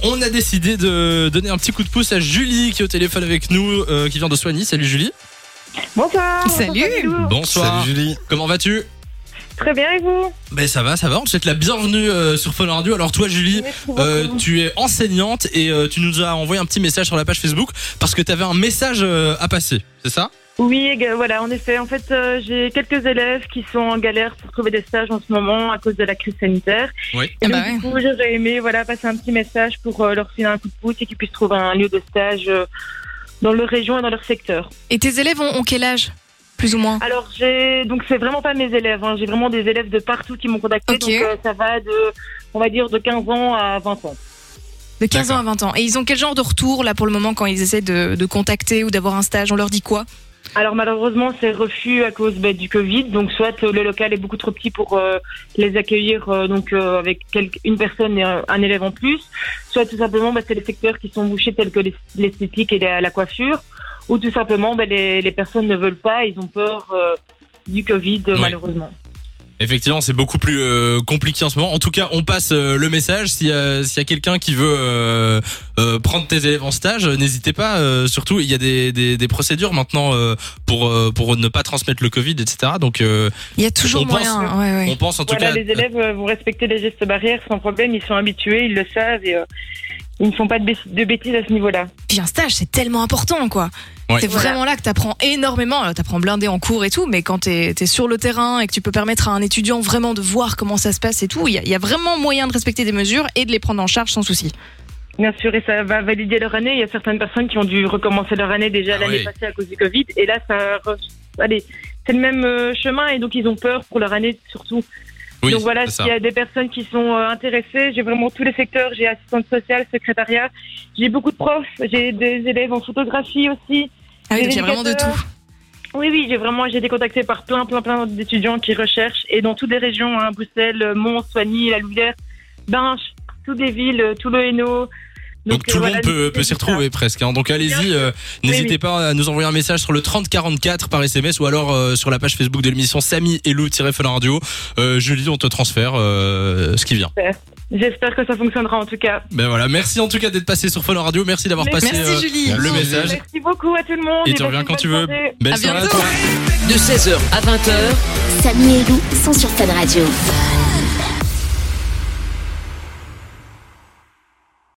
On a décidé de donner un petit coup de pouce à Julie qui est au téléphone avec nous, euh, qui vient de Soigny. Salut Julie. Bonsoir. Salut. bonsoir. Salut Julie. Comment vas-tu? Très bien et vous? Ben ça va, ça va. On te souhaite la bienvenue euh, sur Fun Radio. Alors toi Julie, euh, tu es enseignante et euh, tu nous as envoyé un petit message sur la page Facebook parce que tu avais un message euh, à passer. C'est ça? Oui, voilà, en effet. En fait, euh, j'ai quelques élèves qui sont en galère pour trouver des stages en ce moment à cause de la crise sanitaire. Oui. Et Ah donc, bah ouais. du coup, j'aurais aimé voilà, passer un petit message pour euh, leur filer un coup de pouce et qu'ils puissent trouver un lieu de stage euh, dans leur région et dans leur secteur. Et tes élèves ont, ont quel âge Plus ou moins? Alors, j'ai donc c'est vraiment pas mes élèves. hein. J'ai vraiment des élèves de partout qui m'ont contacté. Donc, euh, ça va de, on va dire, de 15 ans à 20 ans. De 15 ans à 20 ans. Et ils ont quel genre de retour là pour le moment quand ils essaient de, de contacter ou d'avoir un stage? On leur dit quoi? Alors malheureusement, c'est refus à cause bah, du Covid. Donc soit euh, le local est beaucoup trop petit pour euh, les accueillir euh, donc euh, avec une personne et un, un élève en plus, soit tout simplement bah, c'est les secteurs qui sont bouchés tels que l'es- l'esthétique et la, la coiffure, ou tout simplement bah, les, les personnes ne veulent pas, ils ont peur euh, du Covid malheureusement. Effectivement, c'est beaucoup plus euh, compliqué en ce moment. En tout cas, on passe euh, le message. S'il y a, s'il y a quelqu'un qui veut euh, euh, prendre tes élèves en stage, euh, n'hésitez pas. euh, surtout, il y a des, des, des procédures maintenant euh, pour euh, pour ne pas transmettre le Covid, etc. Donc, euh, Il y a toujours On pense- moyen. Ouais, ouais. on pense en tout Voilà, cas. les élèves vont respecter les gestes barrières sans problème, ils sont habitués, ils le savent et euh, ils ne font pas de, bêt- de bêtises à ce niveau-là. Puis un stage, c'est tellement important, quoi. Ouais. C'est Voilà. vraiment là que t'apprends énormément. Alors, T'apprends blindé en cours et tout, mais quand t'es es sur le terrain et que tu peux permettre à un étudiant vraiment de voir comment ça se passe et tout, il y, a- il y a vraiment moyen de respecter des mesures et de les prendre en charge sans souci. Bien sûr, et ça va valider leur année. Il y a certaines personnes qui ont dû recommencer leur année déjà Ah l'année oui. passée à cause du Covid. Et là, ça, re- allez, c'est le même euh, chemin et donc ils ont peur pour leur année surtout. Oui, donc voilà, s'il y a des personnes qui sont euh, intéressées, j'ai vraiment tous les secteurs. J'ai assistante sociale, secrétariat. J'ai beaucoup de profs. J'ai des élèves en photographie aussi. Ah oui, donc il y a vraiment de tout. Oui, oui, j'ai vraiment j'ai été contactée par plein, plein, plein d'étudiants qui recherchent et dans toutes les régions, hein, Bruxelles, Mons, Soigny, La Louvière, Binche, toutes les villes, euh, tout le Hainaut. Donc, tout euh, le voilà, monde peut, s'y retrouver presque. hein. Donc allez-y, euh, n'hésitez oui. pas à nous envoyer un message sur le 3044 par SMS ou alors euh, sur la page Facebook de l'émission Samy et Lou-Fun Radio. Euh, Julie, on te transfère euh, ce qui vient. J'espère que ça fonctionnera en tout cas. Ben voilà, merci en tout cas d'être passé sur Fun Radio. Merci d'avoir passé Merci euh, Julie. le Merci. message. Merci beaucoup à tout le monde. Et tu reviens quand tu veux. Belle À soirée à bientôt. toi. de 16h à 20h. Samy et Lou sont sur Fan Radio.